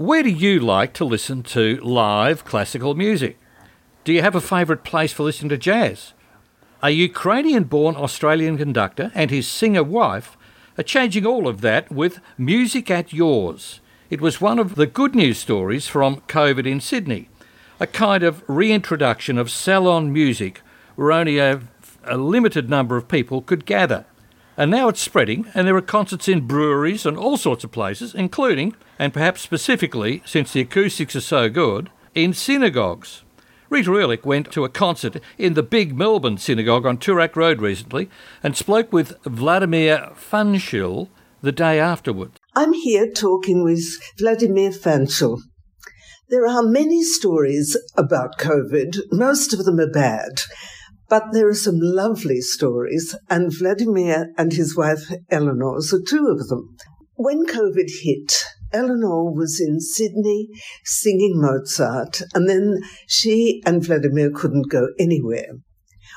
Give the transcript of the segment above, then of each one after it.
Where do you like to listen to live classical music? Do you have a favourite place for listening to jazz? A Ukrainian born Australian conductor and his singer wife are changing all of that with Music at Yours. It was one of the good news stories from COVID in Sydney, a kind of reintroduction of salon music where only a, a limited number of people could gather. And now it's spreading, and there are concerts in breweries and all sorts of places, including, and perhaps specifically, since the acoustics are so good, in synagogues. Rita Erlich went to a concert in the big Melbourne synagogue on Toorak Road recently and spoke with Vladimir Fanshil the day afterwards. I'm here talking with Vladimir Fanshil. There are many stories about COVID, most of them are bad. But there are some lovely stories, and Vladimir and his wife Eleanor are two of them. When COVID hit, Eleanor was in Sydney singing Mozart, and then she and Vladimir couldn't go anywhere.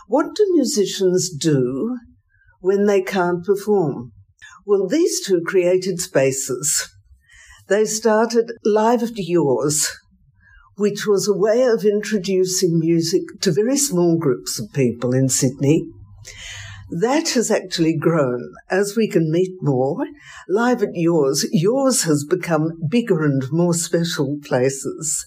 What do musicians do when they can't perform? Well, these two created spaces. They started Live at Yours, which was a way of introducing music to very small groups of people in Sydney. That has actually grown as we can meet more. Live at yours, yours has become bigger and more special places.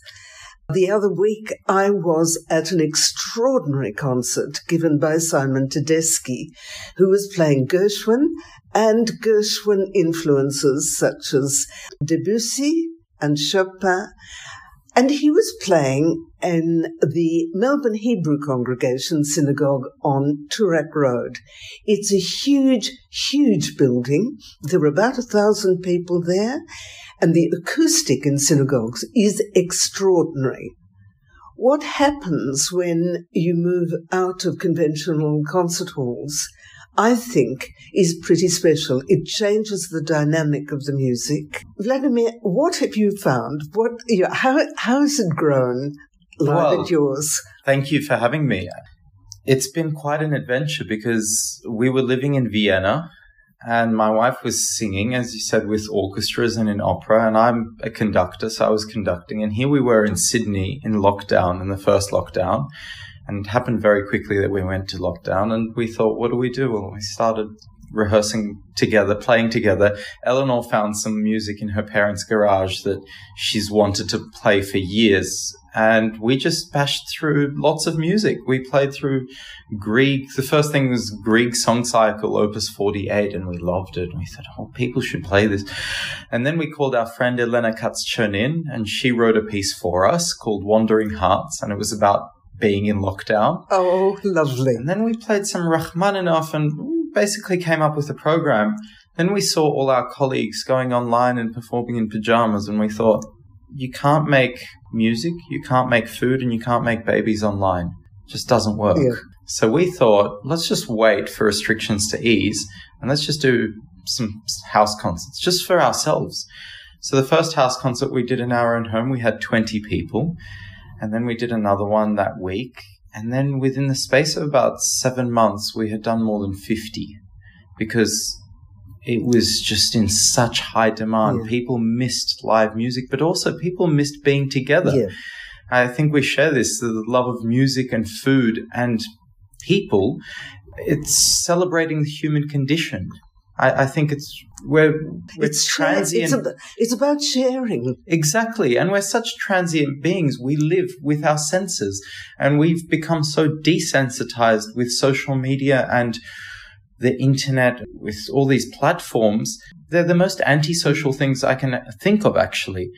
The other week, I was at an extraordinary concert given by Simon Tedeschi, who was playing Gershwin and Gershwin influences such as Debussy and Chopin and he was playing in the Melbourne Hebrew Congregation Synagogue on Toorak Road. It's a huge, huge building. There were about a thousand people there, and the acoustic in synagogues is extraordinary. What happens when you move out of conventional concert halls I think is pretty special. It changes the dynamic of the music. Vladimir, what have you found? What you know, how how has it grown? Live well, at yours. Thank you for having me. It's been quite an adventure because we were living in Vienna and my wife was singing, as you said, with orchestras and in opera, and I'm a conductor, so I was conducting. And here we were in Sydney in lockdown, in the first lockdown, and it happened very quickly that we went to lockdown and we thought, what do we do? Well, we started rehearsing together, playing together. Eleanor found some music in her parents' garage that she's wanted to play for years. And we just bashed through lots of music. We played through Grieg. The first thing was Grieg Song Cycle, Opus 48, and we loved it. And we thought, oh, people should play this. And then we called our friend Elena Kats-Chernin, and she wrote a piece for us called Wandering Hearts. And it was about being in lockdown. Oh, lovely. And then we played some Rachmaninoff and basically came up with a program. Then we saw all our colleagues going online and performing in pajamas, and we thought, you can't make music, you can't make food, and you can't make babies online. It just doesn't work. Yeah. So we thought, let's just wait for restrictions to ease and let's just do some house concerts just for ourselves. So the first house concert we did in our own home, we had 20 people. And then we did another one that week. And then within the space of about seven months, we had done more than 50 because it was just in such high demand. Yeah. People missed live music, but also people missed being together. Yeah. I think we share this the love of music and food and people. It's celebrating the human condition. I, I think it's we're, we're it's transient. It's, about, it's about sharing. Exactly, and we're such transient beings. We live with our senses, and we've become so desensitized with social media and the internet, with all these platforms. They're the most antisocial things I can think of, actually,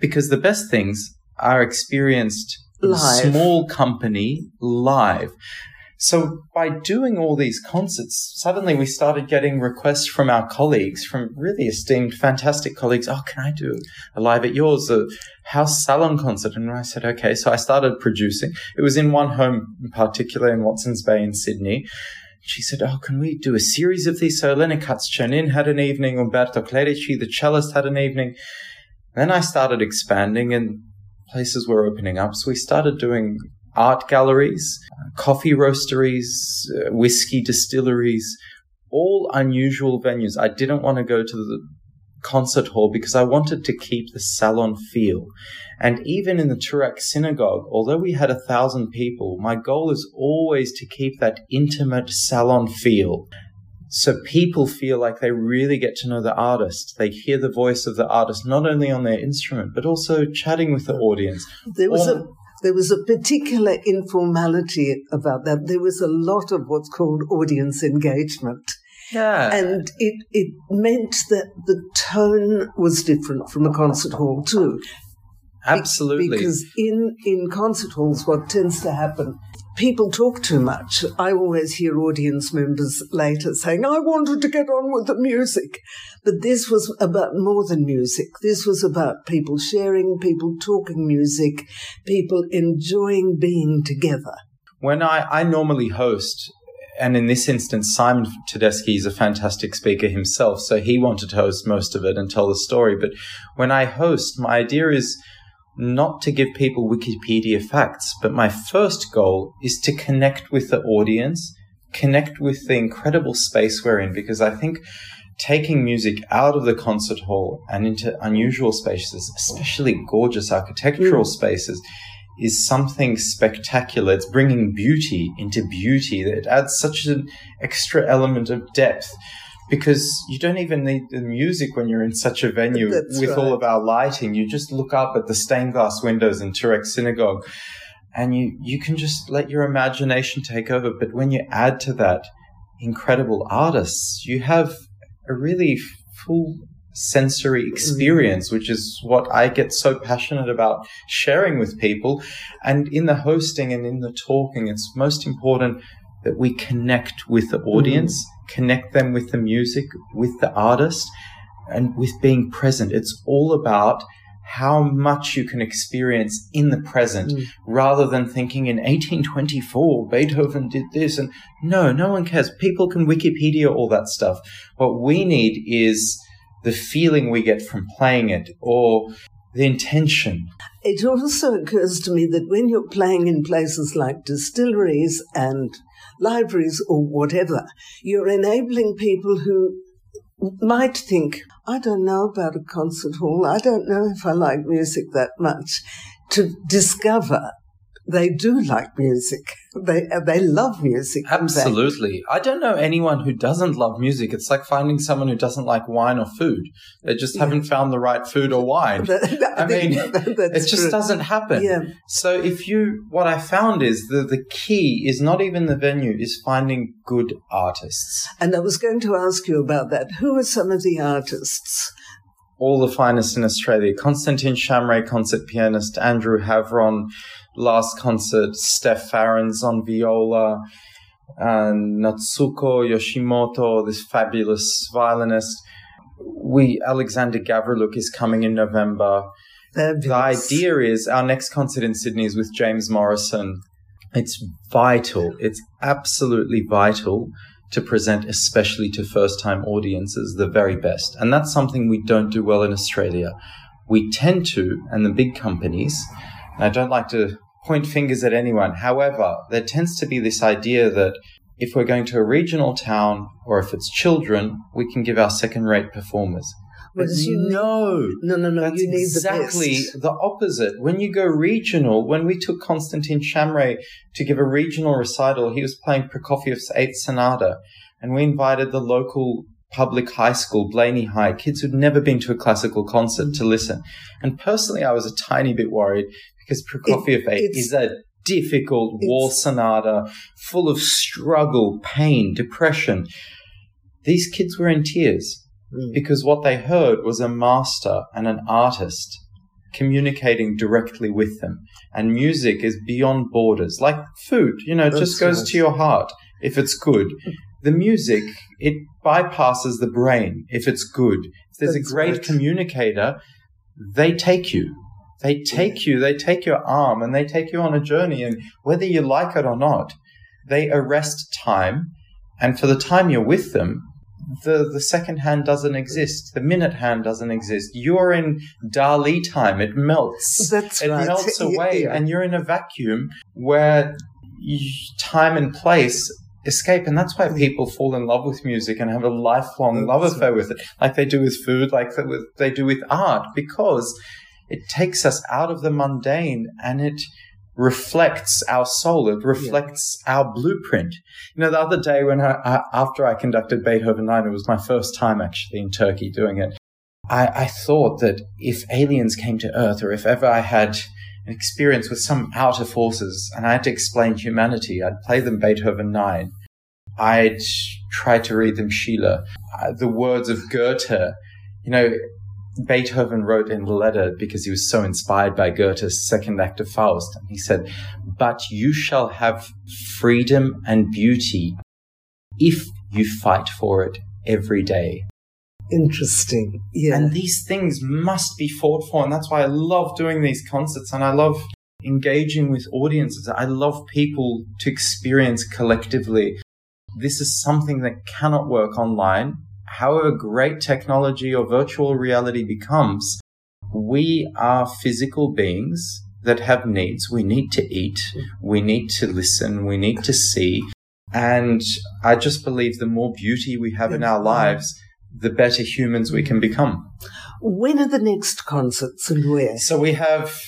because the best things are experienced live. small company live. So by doing all these concerts, suddenly we started getting requests from our colleagues, from really esteemed, fantastic colleagues. Oh, can I do a live at yours, a house salon concert? And I said, okay. So I started producing. It was in one home in particular in Watson's Bay in Sydney. She said, oh, can we do a series of these? So Elena Kats-Chernin had an evening. Umberto Clerici, the cellist, had an evening. Then I started expanding and places were opening up. So we started doing art galleries, coffee roasteries, uh, whiskey distilleries, all unusual venues. I didn't want to go to the concert hall because I wanted to keep the salon feel. And even in the Toorak synagogue, although we had a thousand people, my goal is always to keep that intimate salon feel. So people feel like they really get to know the artist. They hear the voice of the artist, not only on their instrument, but also chatting with the audience. There was a there was a particular informality about that. There was a lot of what's called audience engagement. Yeah. And it, it meant that the tone was different from a concert hall too. Absolutely. Because in, in concert halls, what tends to happen, people talk too much. I always hear audience members later saying, I wanted to get on with the music. But this was about more than music. This was about people sharing, people talking music, people enjoying being together. When I, I normally host, and in this instance, Simon Tedeschi is a fantastic speaker himself, so he wanted to host most of it and tell the story. But when I host, my idea is not to give people Wikipedia facts, but my first goal is to connect with the audience, connect with the incredible space we're in, because I think taking music out of the concert hall and into unusual spaces, especially gorgeous architectural mm. spaces, is something spectacular. It's bringing beauty into beauty. It adds such an extra element of depth because you don't even need the music when you're in such a venue That's with right. all of our lighting. You just look up at the stained glass windows in Toorak Synagogue and you, you can just let your imagination take over. But when you add to that incredible artists, you have a really full sensory mm. experience, which is what I get so passionate about sharing with people. And in the hosting and in the talking, it's most important that we connect with the audience. Mm connect them with the music, with the artist, and with being present. It's all about how much you can experience in the present mm. rather than thinking in 1824 Beethoven did this and no no one cares people can wikipedia all that stuff what we need is the feeling we get from playing it or the intention it also occurs to me that when you're playing in places like distilleries and libraries or whatever, you're enabling people who might think, I don't know about a concert hall, I don't know if I like music that much, to discover they do like music. They uh, they love music. Absolutely. I don't know anyone who doesn't love music. It's like finding someone who doesn't like wine or food. They just yeah. haven't found the right food or wine. I mean, it just true. doesn't happen. Yeah. So if you, what I found is that the key is not even the venue, is finding good artists. And I was going to ask you about that. Who are some of the artists? All the finest in Australia. Konstantin Shamray, concert pianist. Andrew Haveron last concert, Steph Farrands on viola, and Natsuko Yoshimoto, this fabulous violinist. We Alexander Gavrylyuk is coming in November. Fabulous. The idea is our next concert in Sydney is with James Morrison. It's vital. It's absolutely vital to present, especially to first time audiences, the very best. And that's something we don't do well in Australia. We tend to, and the big companies, and I don't like to point fingers at anyone. However, there tends to be this idea that if we're going to a regional town or if it's children, we can give our second rate performers. But no, no, no, no. That's exactly the, the, opposite. When you go regional, when we took Konstantin Shamray to give a regional recital, he was playing Prokofiev's Eighth Sonata, and we invited the local public high school, Blayney High, kids who'd never been to a classical concert to listen. And personally, I was a tiny bit worried because Prokofiev it, is a difficult war sonata full of struggle, pain, depression. These kids were in tears mm. because what they heard was a master and an artist communicating directly with them. And music is beyond borders, like food, you know, it That's just goes right. to your heart if it's good. The music, it bypasses the brain if it's good. If there's That's a great right. communicator, they take you. They take you, they take your arm and they take you on a journey. And whether you like it or not, they arrest time. And for the time you're with them, the, the second hand doesn't exist. The minute hand doesn't exist. You're in Dali time. It melts. That's it right. melts away. Yeah. And you're in a vacuum where you, time and place escape. And that's why mm. people fall in love with music and have a lifelong love affair with it, like they do with food, like they do with art, because it takes us out of the mundane and it reflects our soul. It reflects yeah. our blueprint. You know, the other day when I, I, after I conducted Beethoven 9, it was my first time actually in Turkey doing it. I, I thought that if aliens came to Earth or if ever I had an experience with some outer forces and I had to explain humanity, I'd play them Beethoven 9. I'd try to read them Schiller. Uh, the words of Goethe, you know, Beethoven wrote in the letter because he was so inspired by Goethe's second act of Faust. And he said, But you shall have freedom and beauty if you fight for it every day. Interesting. Yeah. And these things must be fought for. And that's why I love doing these concerts and I love engaging with audiences. I love people to experience collectively. This is something that cannot work online however great technology or virtual reality becomes, we are physical beings that have needs. We need to eat. We need to listen. We need to see. And I just believe the more beauty we have in our lives, the better humans we can become. When are the next concerts and where? So we have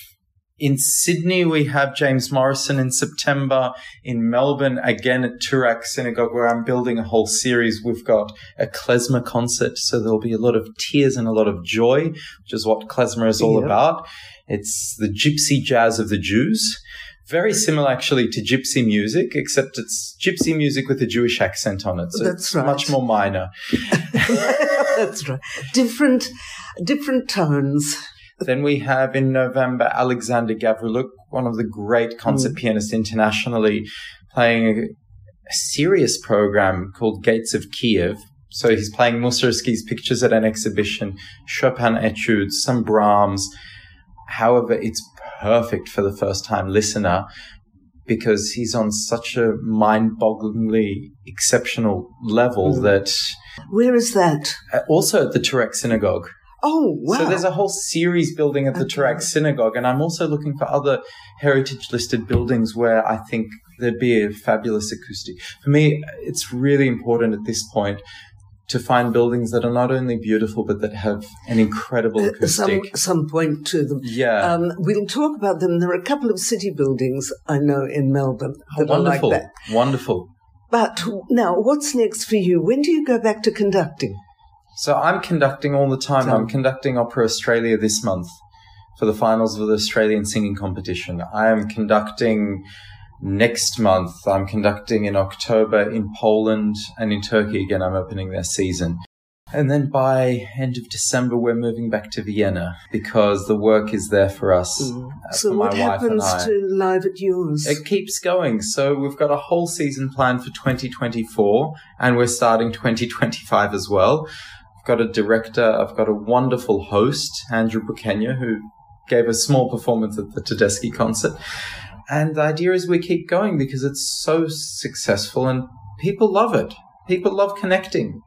in Sydney, we have James Morrison in September. In Melbourne, again at Toorak Synagogue, where I'm building a whole series. We've got a klezmer concert, so there'll be a lot of tears and a lot of joy, which is what klezmer is all about. It's the gypsy jazz of the Jews. Very similar, actually, to gypsy music, except it's gypsy music with a Jewish accent on it. So That's it's right. much more minor. That's right. Different, different tones. Then we have in November Alexander Gavrylyuk, one of the great concert mm. pianists internationally, playing a, serious program called Gates of Kiev. So he's playing Mussorgsky's pictures at an exhibition, Chopin etudes, some Brahms. However, it's perfect for the first time listener because he's on such a mind bogglingly exceptional level mm. that. Where is that? Uh, also at the Toorak Synagogue. Oh, wow. So there's a whole series building at the. Toorak Synagogue, and I'm also looking for other heritage listed buildings where I think there'd be a fabulous acoustic. For me, it's really important at this point to find buildings that are not only beautiful but that have an incredible uh, acoustic. some, some point to them. Yeah. Um, we'll talk about them. There are a couple of city buildings I know in Melbourne that oh, wonderful. are like that. Wonderful. But now, what's next for you? When do you go back to conducting? So I'm conducting all the time. I'm conducting Opera Australia this month for the finals of the Australian singing competition. I am conducting next month. I'm conducting in October in Poland and in Turkey again. I'm opening their season. And then by end of December, we're moving back to Vienna because the work is there for us. Mm. Uh, so for what happens to live at yours? It keeps going. So we've got a whole season planned for 2024 and we're starting 2025 as well. I've got a director, I've got a wonderful host, Andrew Bukenya, who gave a small performance at the Tedeschi concert. And the idea is we keep going because it's so successful and people love it. People love connecting.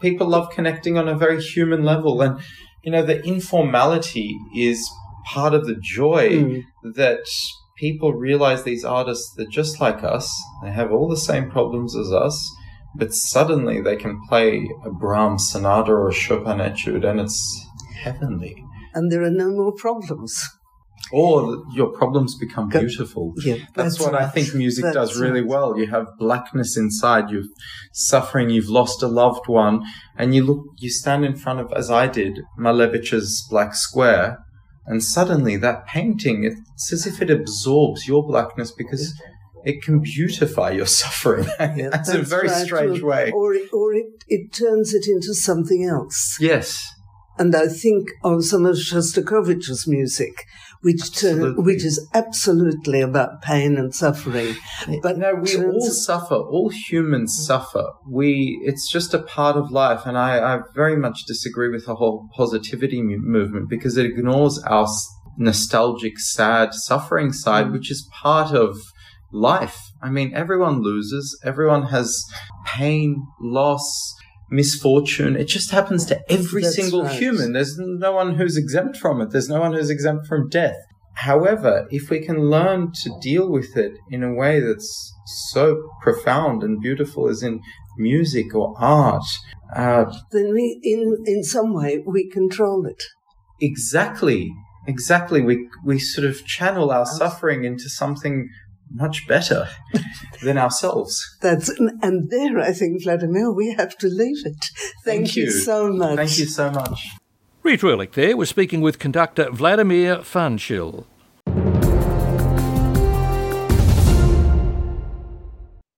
People love connecting on a very human level. And, you know, the informality is part of the joy mm. that people realize these artists, they're just like us. They have all the same problems as us but suddenly they can play a Brahms sonata or a Chopin etude, and it's heavenly. And there are no more problems. Or your problems become beautiful. Yeah, that's, that's what right. I think music that's does really right. well. You have blackness inside, you're suffering, you've lost a loved one, and you look, you stand in front of, as I did, Malevich's Black Square, and suddenly that painting, it's as if it absorbs your blackness because it can beautify your suffering. Yeah, that's, that's, a very right. strange way. Or, it, or it, it turns it into something else. Yes. And I think of some of Shostakovich's music, which turn, which is absolutely about pain and suffering. But no, we all suffer. All humans suffer. We it's just a part of life, and I, I very much disagree with the whole positivity movement because it ignores our nostalgic, sad, suffering side, mm. which is part of life. I mean, everyone loses, everyone has pain, loss, misfortune. It just happens to every That's single right. human. There's no one who's exempt from it, there's no one who's exempt from death. However, if we can learn to deal with it in a way that's so profound and beautiful as in music or art, uh, then we, in, in some way, we control it. exactly, exactly, we, we sort of channel our suffering into something much better than ourselves. That's and there, I think, Vladimir, we have to leave it. Thank, Thank you. so much. Thank you so much. Rita Erlich there was speaking with conductor Vladimir Fanshil.